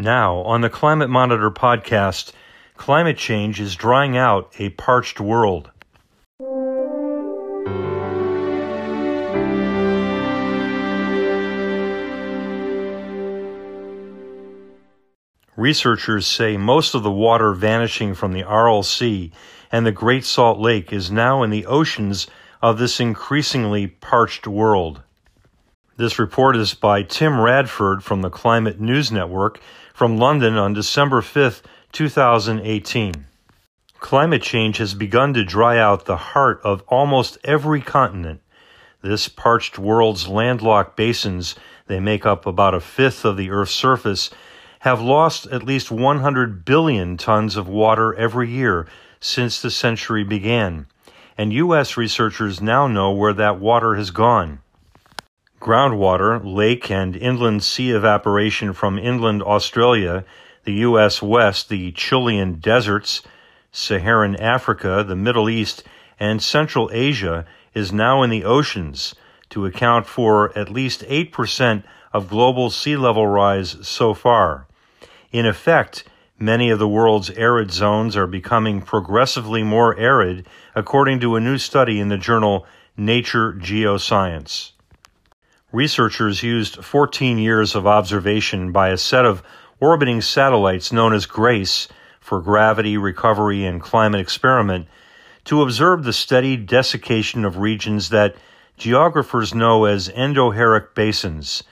Now, on the Climate Monitor podcast, climate change is drying out a parched world. Researchers say most of the water vanishing from the Aral Sea and the Great Salt Lake is now in the oceans of this increasingly parched world. This report is by Tim Radford from the Climate News Network from London on December 5, 2018. Climate change has begun to dry out the heart of almost every continent. This parched world's landlocked basins, they make up about a fifth of the Earth's surface, have lost at least 100 billion tons of water every year since the century began. And U.S. researchers now know where that water has gone. Groundwater, lake, and inland sea evaporation from inland Australia, the U.S. West, the Chilean deserts, Saharan Africa, the Middle East, and Central Asia is now in the oceans to account for at least 8% of global sea level rise so far. In effect, many of the world's arid zones are becoming progressively more arid, according to a new study in the journal Nature Geoscience. Researchers used 14 years of observation by a set of orbiting satellites known as GRACE for Gravity, Recovery, and Climate Experiment to observe the steady desiccation of regions that geographers know as endorheic basins.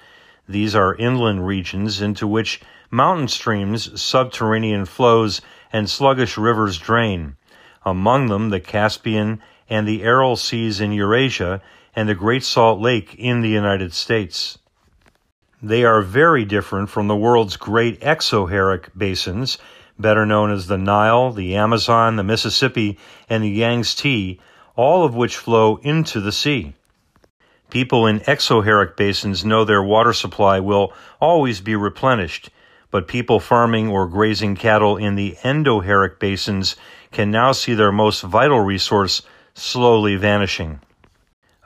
These are inland regions into which mountain streams, subterranean flows, and sluggish rivers drain. Among them, the Caspian and the Aral Seas in Eurasia and the Great Salt Lake in the United States. They are very different from the world's great exorheic basins, better known as the Nile, the Amazon, the Mississippi, and the Yangtze, all of which flow into the sea. People in exorheic basins know their water supply will always be replenished, but people farming or grazing cattle in the endorheic basins can now see their most vital resource slowly vanishing.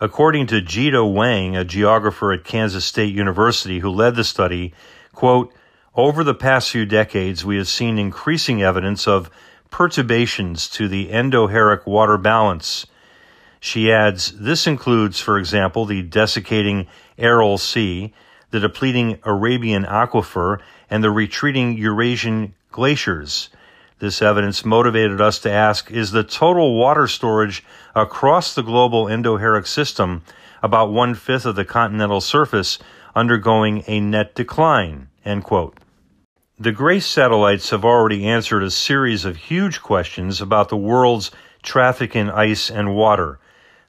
According to Jida Wang, a geographer at Kansas State University who led the study, quote, over the past few decades, we have seen increasing evidence of perturbations to the endorheic water balance. She adds, this includes, for example, the desiccating Aral Sea, the depleting Arabian aquifer, and the retreating Eurasian glaciers. This evidence motivated us to ask is the total water storage across the global endorheic system, about one fifth of the continental surface, undergoing a net decline? The GRACE satellites have already answered a series of huge questions about the world's traffic in ice and water.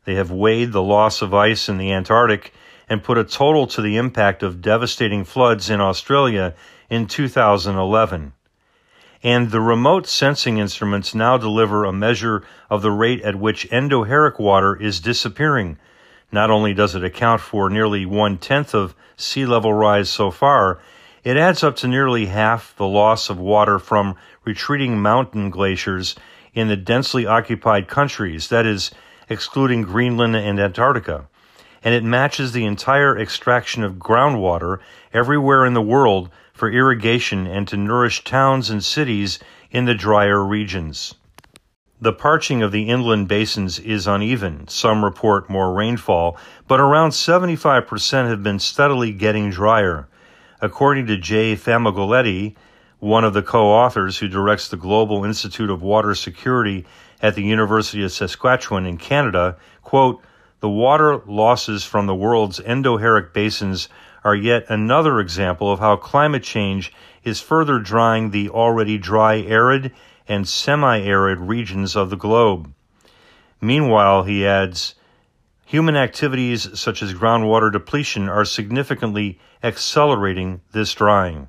They have weighed the loss of ice in the Antarctic and put a total to the impact of devastating floods in Australia in 2011 and the remote sensing instruments now deliver a measure of the rate at which endorheic water is disappearing. Not only does it account for nearly one tenth of sea level rise so far, it adds up to nearly half the loss of water from retreating mountain glaciers in the densely occupied countries, that is, excluding Greenland and Antarctica. And it matches the entire extraction of groundwater everywhere in the world for irrigation and to nourish towns and cities in the drier regions. The parching of the inland basins is uneven. Some report more rainfall, but around 75% have been steadily getting drier. According to Jay Famiglietti, one of the co-authors who directs the Global Institute of Water Security at the University of Saskatchewan in Canada, quote, the water losses from the world's endorheic basins are yet another example of how climate change is further drying the already dry arid and semi-arid regions of the globe. Meanwhile, he adds, human activities such as groundwater depletion are significantly accelerating this drying.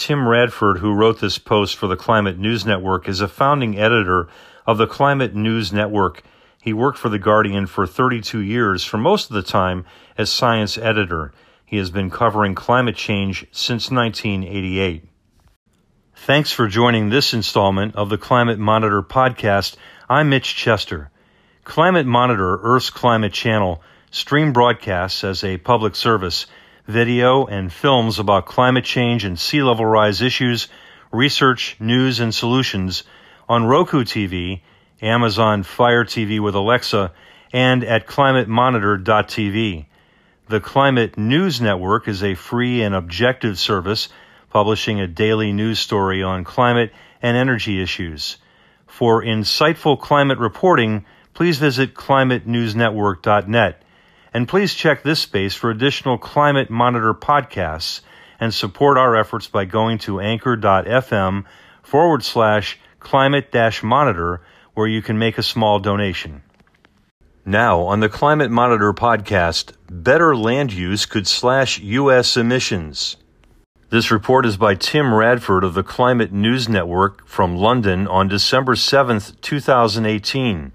Tim Radford, who wrote this post for the Climate News Network, is a founding editor of the Climate News Network. He worked for The Guardian for 32 years, for most of the time as science editor. He has been covering climate change since 1988. Thanks for joining this installment of the Climate Monitor podcast. I'm Mitch Chester. Climate Monitor, Earth's climate channel, stream broadcasts as a public service video and films about climate change and sea level rise issues, research, news, and solutions on Roku TV, Amazon Fire TV with Alexa, and at climatemonitor.tv. The Climate News Network is a free and objective service publishing a daily news story on climate and energy issues. For insightful climate reporting, please visit climatenewsnetwork.net. And please check this space for additional Climate Monitor podcasts and support our efforts by going to anchor.fm forward slash climate dash monitor, where you can make a small donation. Now, on the Climate Monitor podcast, better land use could slash U.S. emissions. This report is by Tim Radford of the Climate News Network from London on December 7th, 2018.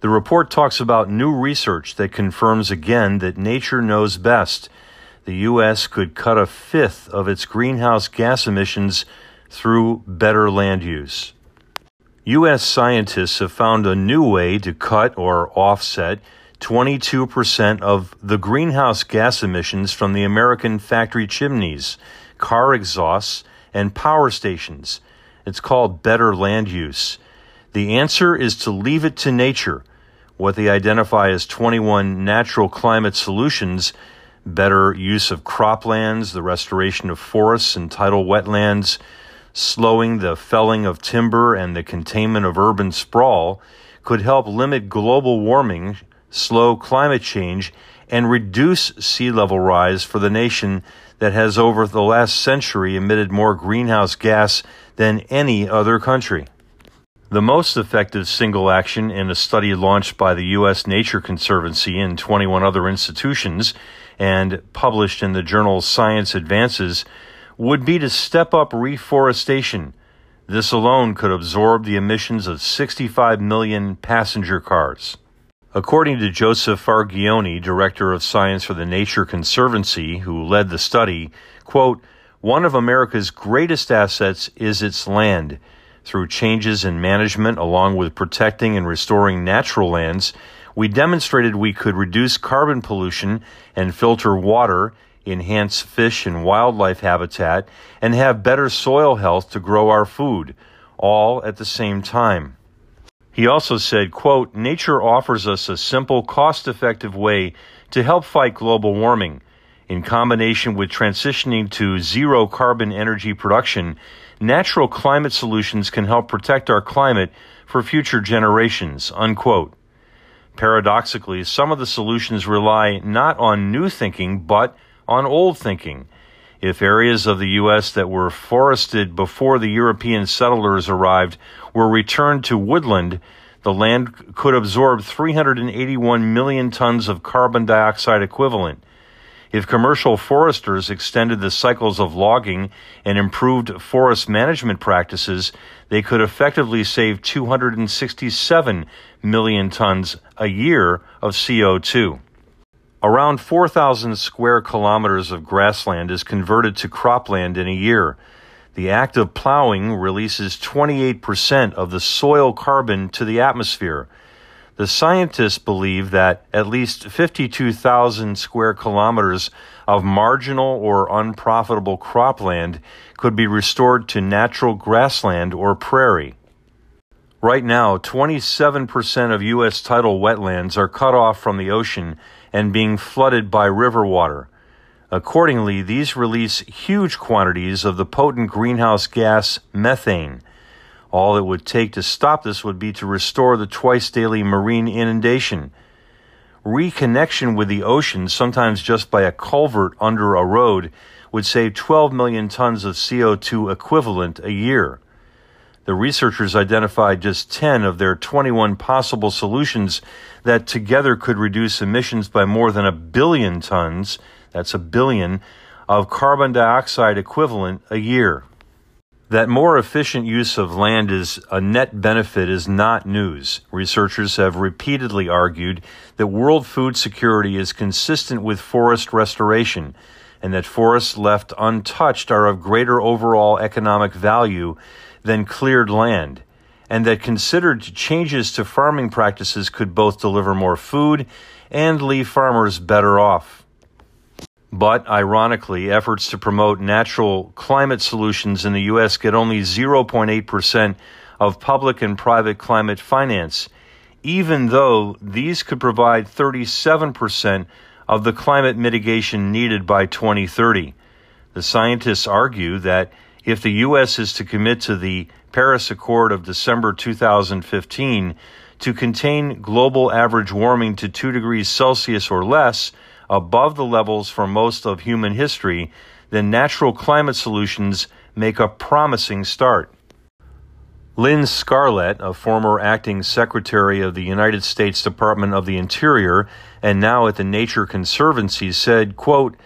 The report talks about new research that confirms again that nature knows best. The U.S. could cut a fifth of its greenhouse gas emissions through better land use. U.S. scientists have found a new way to cut or offset 22% of the greenhouse gas emissions from the American factory chimneys car exhausts, and power stations. It's called better land use. The answer is to leave it to nature. What they identify as 21 natural climate solutions better use of croplands, the restoration of forests and tidal wetlands, slowing the felling of timber, and the containment of urban sprawl could help limit global warming, slow climate change, and reduce sea level rise for the nation that has over the last century emitted more greenhouse gas than any other country. The most effective single action in a study launched by the U.S. Nature Conservancy and 21 other institutions and published in the journal Science Advances would be to step up reforestation. This alone could absorb the emissions of 65 million passenger cars. According to Joseph Fargione, director of science for the Nature Conservancy, who led the study, quote, one of America's greatest assets is its land. Through changes in management, along with protecting and restoring natural lands, we demonstrated we could reduce carbon pollution and filter water, enhance fish and wildlife habitat, and have better soil health to grow our food, all at the same time. He also said, quote, Nature offers us a simple, cost-effective way to help fight global warming. In combination with transitioning to zero carbon energy production, natural climate solutions can help protect our climate for future generations, unquote. Paradoxically, some of the solutions rely not on new thinking, but on old thinking. If areas of the U.S. that were forested before the European settlers arrived were returned to woodland, the land could absorb 381 million tons of carbon dioxide equivalent. If commercial foresters extended the cycles of logging and improved forest management practices, they could effectively save 267 million tons a year of CO2. Around 4,000 square kilometers of grassland is converted to cropland in a year. The act of plowing releases 28% of the soil carbon to the atmosphere. The scientists believe that at least 52,000 square kilometers of marginal or unprofitable cropland could be restored to natural grassland or prairie. Right now, 27% of U.S. tidal wetlands are cut off from the ocean and being flooded by river water. Accordingly, these release huge quantities of the potent greenhouse gas methane. All it would take to stop this would be to restore the twice daily marine inundation. Reconnection with the ocean, sometimes just by a culvert under a road, would save 12 million tons of CO2 equivalent a year. The researchers identified just 10 of their 21 possible solutions that together could reduce emissions by more than a billion tons, that's a billion, of carbon dioxide equivalent a year. That more efficient use of land is a net benefit is not news. Researchers have repeatedly argued that world food security is consistent with forest restoration and that forests left untouched are of greater overall economic value than cleared land. and that considered changes to farming practices could both deliver more food and leave farmers better off. But ironically, efforts to promote natural climate solutions in the U.S. get only 0.8% of public and private climate finance, even though these could provide 37% of the climate mitigation needed by 2030. The scientists argue that if the U.S. is to commit to the Paris Accord of December 2015 to contain global average warming to 2 degrees Celsius or less, above the levels for most of human history, then natural climate solutions make a promising start. Lynn Scarlett, a former acting secretary of the United States Department of the Interior and now at the Nature Conservancy, said, quote,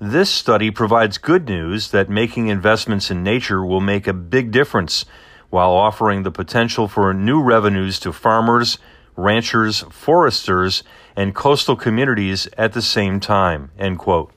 This study provides good news that making investments in nature will make a big difference while offering the potential for new revenues to farmers, ranchers, foresters, and coastal communities at the same time. End quote.